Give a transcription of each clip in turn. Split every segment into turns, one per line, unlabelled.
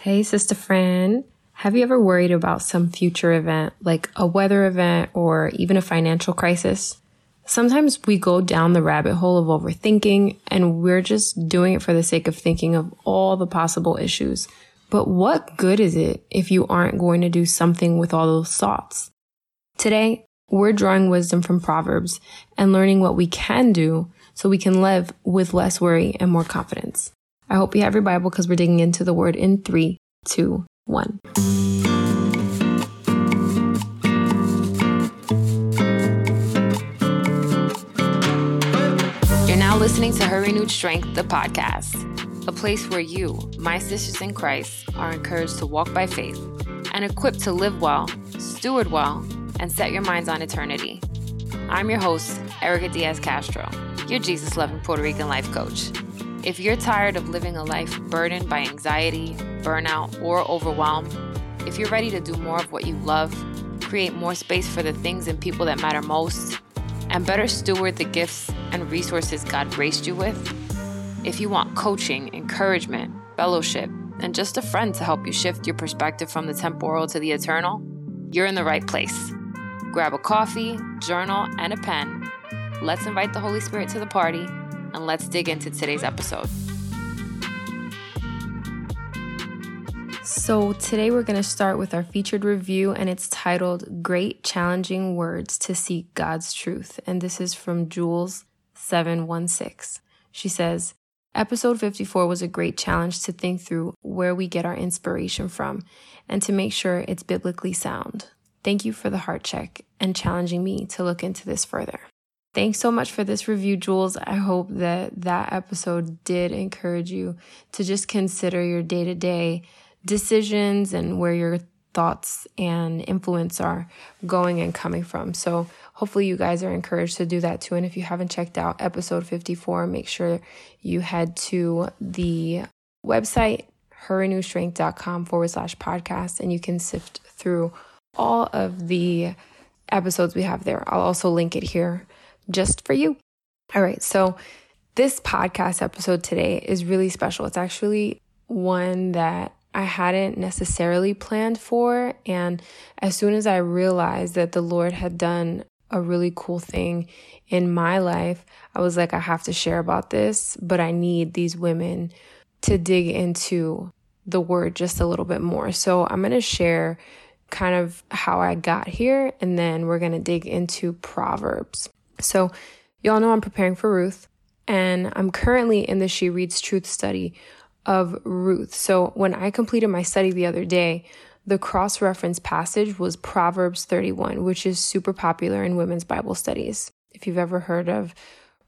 Hey, sister friend. Have you ever worried about some future event, like a weather event or even a financial crisis? Sometimes we go down the rabbit hole of overthinking and we're just doing it for the sake of thinking of all the possible issues. But what good is it if you aren't going to do something with all those thoughts? Today, we're drawing wisdom from Proverbs and learning what we can do so we can live with less worry and more confidence. I hope you have your Bible because we're digging into the word in three, two, one. You're now listening to Her Renewed Strength, the podcast, a place where you, my sisters in Christ, are encouraged to walk by faith and equipped to live well, steward well, and set your minds on eternity. I'm your host, Erica Diaz Castro, your Jesus loving Puerto Rican life coach. If you're tired of living a life burdened by anxiety, burnout, or overwhelm, if you're ready to do more of what you love, create more space for the things and people that matter most, and better steward the gifts and resources God graced you with, if you want coaching, encouragement, fellowship, and just a friend to help you shift your perspective from the temporal to the eternal, you're in the right place. Grab a coffee, journal, and a pen. Let's invite the Holy Spirit to the party and let's dig into today's episode. So, today we're going to start with our featured review, and it's titled Great Challenging Words to Seek God's Truth. And this is from Jules 716. She says, Episode 54 was a great challenge to think through where we get our inspiration from and to make sure it's biblically sound. Thank you for the heart check and challenging me to look into this further. Thanks so much for this review, Jules. I hope that that episode did encourage you to just consider your day to day decisions and where your thoughts and influence are going and coming from. So, hopefully, you guys are encouraged to do that too. And if you haven't checked out episode 54, make sure you head to the website, herrenewedstrength.com forward slash podcast, and you can sift through all of the episodes we have there. I'll also link it here just for you. All right. So, this podcast episode today is really special. It's actually one that I hadn't necessarily planned for. And as soon as I realized that the Lord had done a really cool thing in my life, I was like, I have to share about this, but I need these women to dig into the word just a little bit more. So I'm going to share kind of how I got here, and then we're going to dig into Proverbs. So, y'all know I'm preparing for Ruth, and I'm currently in the She Reads Truth study of Ruth. So, when I completed my study the other day, the cross reference passage was Proverbs 31, which is super popular in women's Bible studies. If you've ever heard of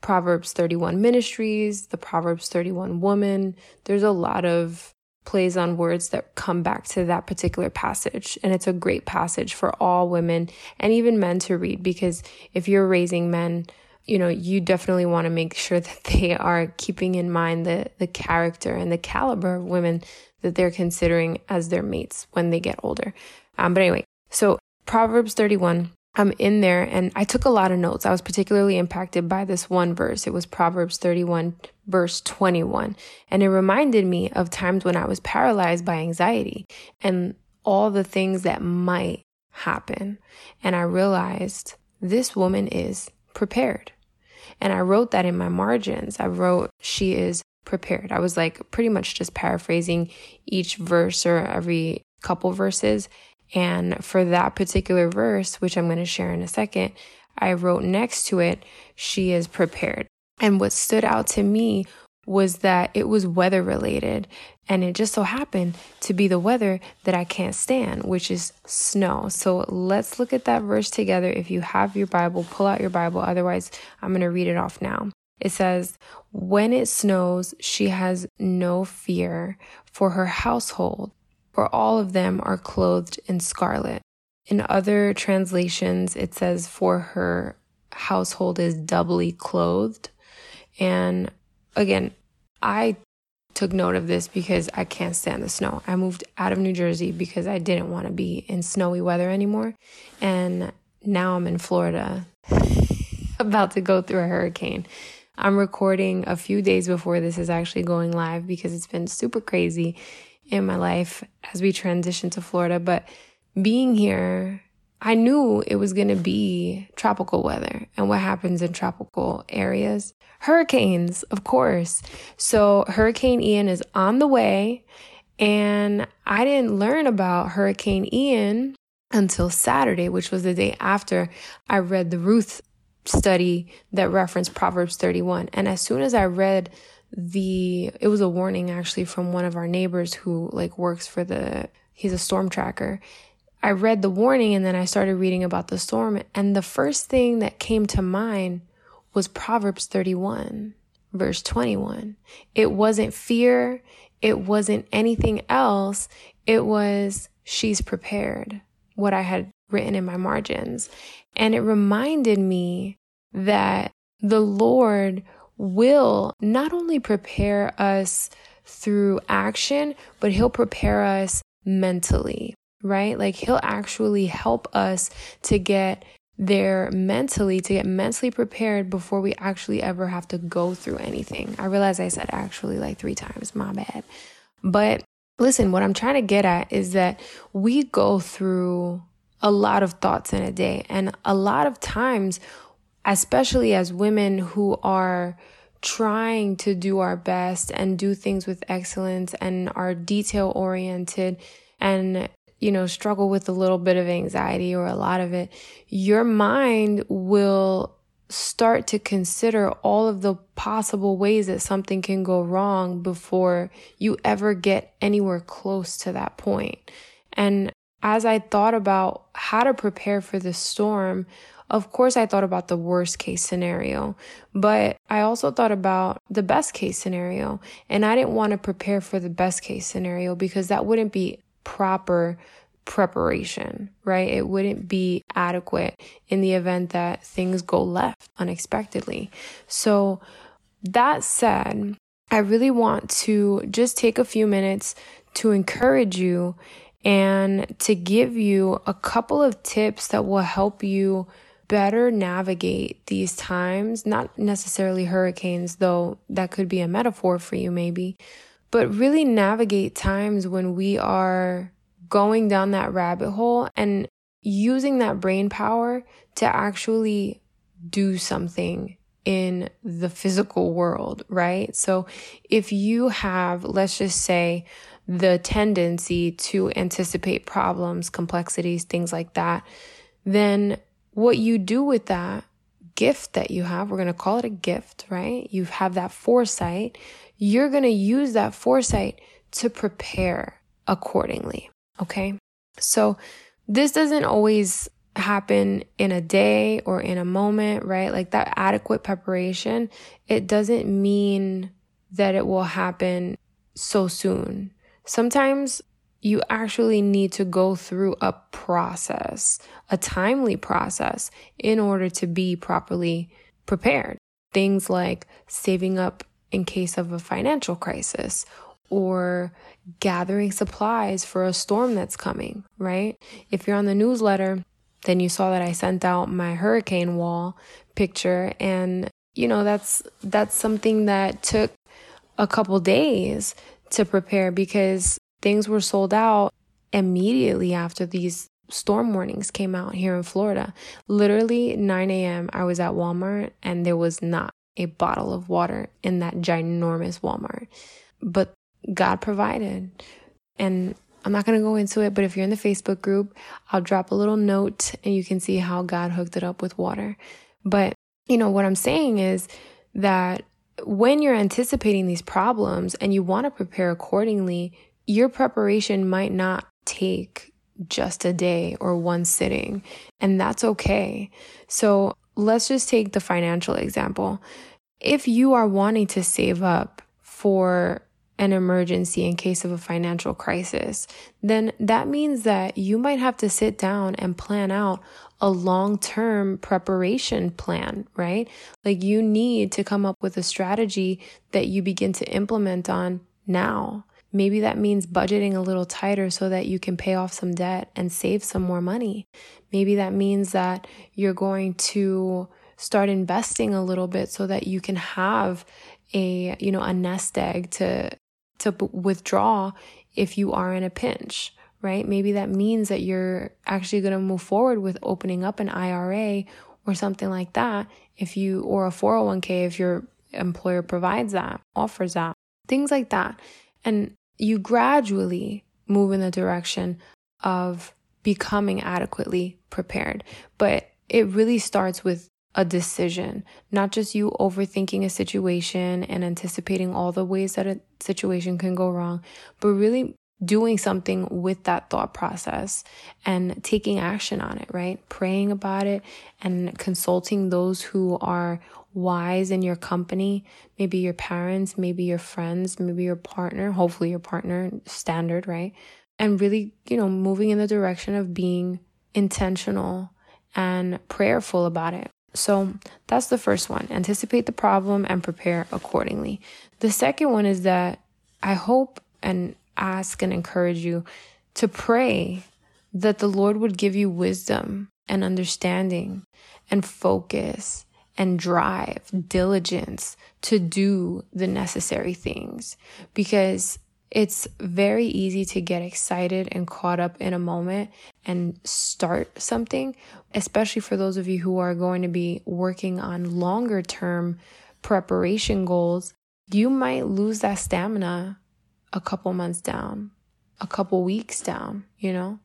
Proverbs 31 Ministries, the Proverbs 31 Woman, there's a lot of plays on words that come back to that particular passage. And it's a great passage for all women and even men to read because if you're raising men, you know, you definitely want to make sure that they are keeping in mind the, the character and the caliber of women that they're considering as their mates when they get older. Um, but anyway, so Proverbs 31 I'm in there and I took a lot of notes. I was particularly impacted by this one verse. It was Proverbs 31, verse 21. And it reminded me of times when I was paralyzed by anxiety and all the things that might happen. And I realized this woman is prepared. And I wrote that in my margins. I wrote, she is prepared. I was like pretty much just paraphrasing each verse or every couple verses and for that particular verse, which I'm going to share in a second, I wrote next to it, she is prepared. And what stood out to me was that it was weather related. And it just so happened to be the weather that I can't stand, which is snow. So let's look at that verse together. If you have your Bible, pull out your Bible. Otherwise, I'm going to read it off now. It says, When it snows, she has no fear for her household for all of them are clothed in scarlet. In other translations, it says, for her household is doubly clothed. And again, I took note of this because I can't stand the snow. I moved out of New Jersey because I didn't want to be in snowy weather anymore. And now I'm in Florida, about to go through a hurricane. I'm recording a few days before this is actually going live because it's been super crazy in my life as we transition to Florida, but being here, I knew it was going to be tropical weather. And what happens in tropical areas? Hurricanes, of course. So Hurricane Ian is on the way. And I didn't learn about Hurricane Ian until Saturday, which was the day after I read the Ruth study that referenced Proverbs 31. And as soon as I read the, it was a warning actually from one of our neighbors who like works for the, he's a storm tracker. I read the warning and then I started reading about the storm. And the first thing that came to mind was Proverbs 31, verse 21. It wasn't fear. It wasn't anything else. It was, she's prepared, what I had written in my margins. And it reminded me that the Lord will not only prepare us through action, but He'll prepare us mentally, right? Like He'll actually help us to get there mentally, to get mentally prepared before we actually ever have to go through anything. I realize I said actually like three times, my bad. But listen, what I'm trying to get at is that we go through a lot of thoughts in a day. And a lot of times, especially as women who are trying to do our best and do things with excellence and are detail oriented and you know struggle with a little bit of anxiety or a lot of it your mind will start to consider all of the possible ways that something can go wrong before you ever get anywhere close to that point. And as I thought about how to prepare for the storm, of course, I thought about the worst case scenario, but I also thought about the best case scenario. And I didn't want to prepare for the best case scenario because that wouldn't be proper preparation, right? It wouldn't be adequate in the event that things go left unexpectedly. So, that said, I really want to just take a few minutes to encourage you and to give you a couple of tips that will help you better navigate these times, not necessarily hurricanes, though that could be a metaphor for you, maybe, but really navigate times when we are going down that rabbit hole and using that brain power to actually do something in the physical world, right? So if you have, let's just say, the tendency to anticipate problems, complexities, things like that, then what you do with that gift that you have, we're going to call it a gift, right? You have that foresight. You're going to use that foresight to prepare accordingly. Okay. So this doesn't always happen in a day or in a moment, right? Like that adequate preparation, it doesn't mean that it will happen so soon. Sometimes you actually need to go through a process, a timely process in order to be properly prepared. Things like saving up in case of a financial crisis or gathering supplies for a storm that's coming, right? If you're on the newsletter, then you saw that I sent out my hurricane wall picture and you know that's that's something that took a couple days to prepare because things were sold out immediately after these storm warnings came out here in Florida. Literally 9 a.m. I was at Walmart and there was not a bottle of water in that ginormous Walmart. But God provided. And I'm not going to go into it, but if you're in the Facebook group, I'll drop a little note and you can see how God hooked it up with water. But, you know, what I'm saying is that when you're anticipating these problems and you want to prepare accordingly, your preparation might not take just a day or one sitting, and that's okay. So let's just take the financial example. If you are wanting to save up for an emergency in case of a financial crisis, then that means that you might have to sit down and plan out a long term preparation plan, right? Like you need to come up with a strategy that you begin to implement on now. Maybe that means budgeting a little tighter so that you can pay off some debt and save some more money. Maybe that means that you're going to start investing a little bit so that you can have a, you know, a nest egg to to withdraw if you are in a pinch, right? Maybe that means that you're actually going to move forward with opening up an IRA or something like that if you or a 401k if your employer provides that, offers that. Things like that. And you gradually move in the direction of becoming adequately prepared. But it really starts with a decision, not just you overthinking a situation and anticipating all the ways that a situation can go wrong, but really doing something with that thought process and taking action on it, right? Praying about it and consulting those who are wise in your company, maybe your parents, maybe your friends, maybe your partner, hopefully your partner, standard, right? And really, you know, moving in the direction of being intentional and prayerful about it. So that's the first one. Anticipate the problem and prepare accordingly. The second one is that I hope and ask and encourage you to pray that the Lord would give you wisdom and understanding and focus and drive, diligence to do the necessary things because it's very easy to get excited and caught up in a moment and start something, especially for those of you who are going to be working on longer term preparation goals. You might lose that stamina a couple months down, a couple weeks down, you know?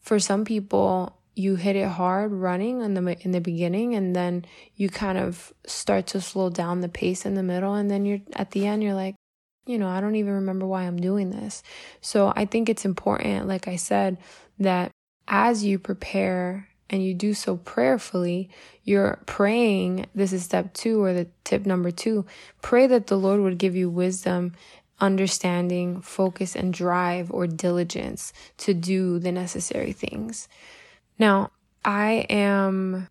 For some people, you hit it hard running in the in the beginning and then you kind of start to slow down the pace in the middle and then you're at the end you're like you know I don't even remember why I'm doing this. So I think it's important like I said that as you prepare and you do so prayerfully you're praying. This is step 2 or the tip number 2 pray that the Lord would give you wisdom understanding focus and drive or diligence to do the necessary things now, I am,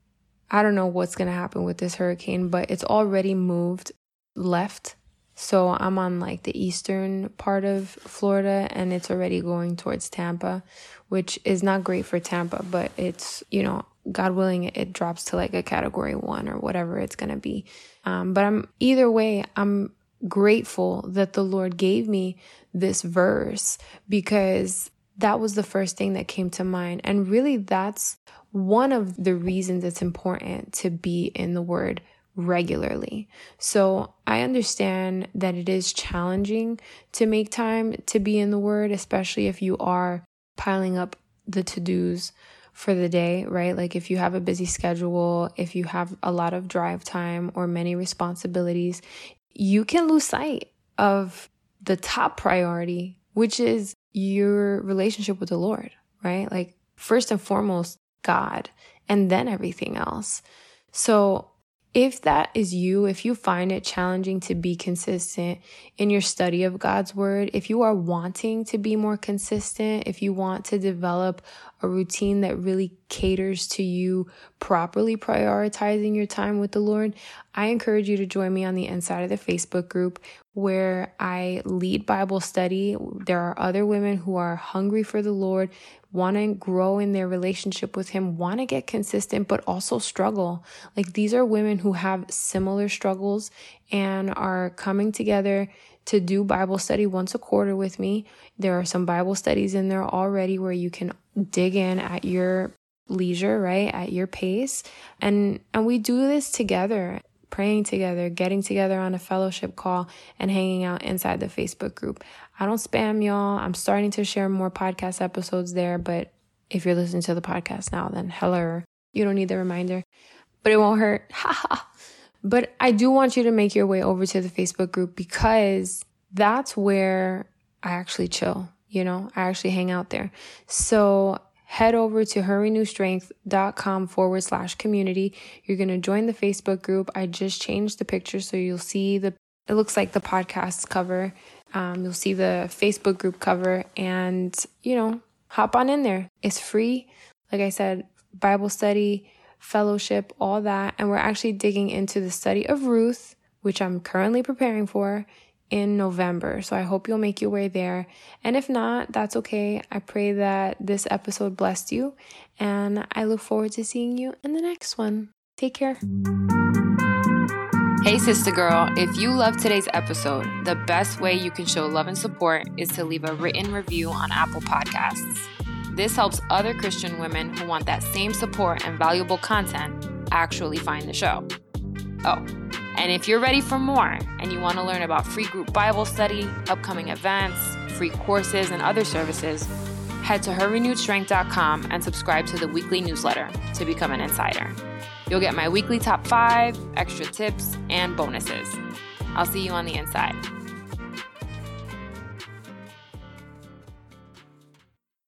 I don't know what's going to happen with this hurricane, but it's already moved left. So I'm on like the eastern part of Florida and it's already going towards Tampa, which is not great for Tampa, but it's, you know, God willing, it drops to like a category one or whatever it's going to be. Um, but I'm either way, I'm grateful that the Lord gave me this verse because that was the first thing that came to mind. And really, that's one of the reasons it's important to be in the Word regularly. So I understand that it is challenging to make time to be in the Word, especially if you are piling up the to dos for the day, right? Like if you have a busy schedule, if you have a lot of drive time or many responsibilities, you can lose sight of the top priority, which is your relationship with the Lord, right? Like, first and foremost, God, and then everything else. So, if that is you, if you find it challenging to be consistent in your study of God's word, if you are wanting to be more consistent, if you want to develop a routine that really caters to you properly prioritizing your time with the Lord, I encourage you to join me on the inside of the Facebook group where I lead Bible study. There are other women who are hungry for the Lord, want to grow in their relationship with Him, want to get consistent, but also struggle. Like these are women who have similar struggles and are coming together to do Bible study once a quarter with me. There are some Bible studies in there already where you can dig in at your leisure, right? At your pace. And and we do this together, praying together, getting together on a fellowship call and hanging out inside the Facebook group. I don't spam y'all. I'm starting to share more podcast episodes there, but if you're listening to the podcast now, then hello. You don't need the reminder, but it won't hurt. Haha. But I do want you to make your way over to the Facebook group because that's where I actually chill. You know, I actually hang out there. So head over to herrenewedstrength.com forward slash community. You're going to join the Facebook group. I just changed the picture so you'll see the, it looks like the podcast cover. Um, you'll see the Facebook group cover and, you know, hop on in there. It's free. Like I said, Bible study, fellowship, all that. And we're actually digging into the study of Ruth, which I'm currently preparing for in November. So I hope you'll make your way there. And if not, that's okay. I pray that this episode blessed you. And I look forward to seeing you in the next one. Take care. Hey, sister girl, if you love today's episode, the best way you can show love and support is to leave a written review on Apple Podcasts. This helps other Christian women who want that same support and valuable content actually find the show. Oh, and if you're ready for more and you want to learn about free group Bible study, upcoming events, free courses, and other services, head to herrenewedstrength.com and subscribe to the weekly newsletter to become an insider. You'll get my weekly top five, extra tips, and bonuses. I'll see you on the inside.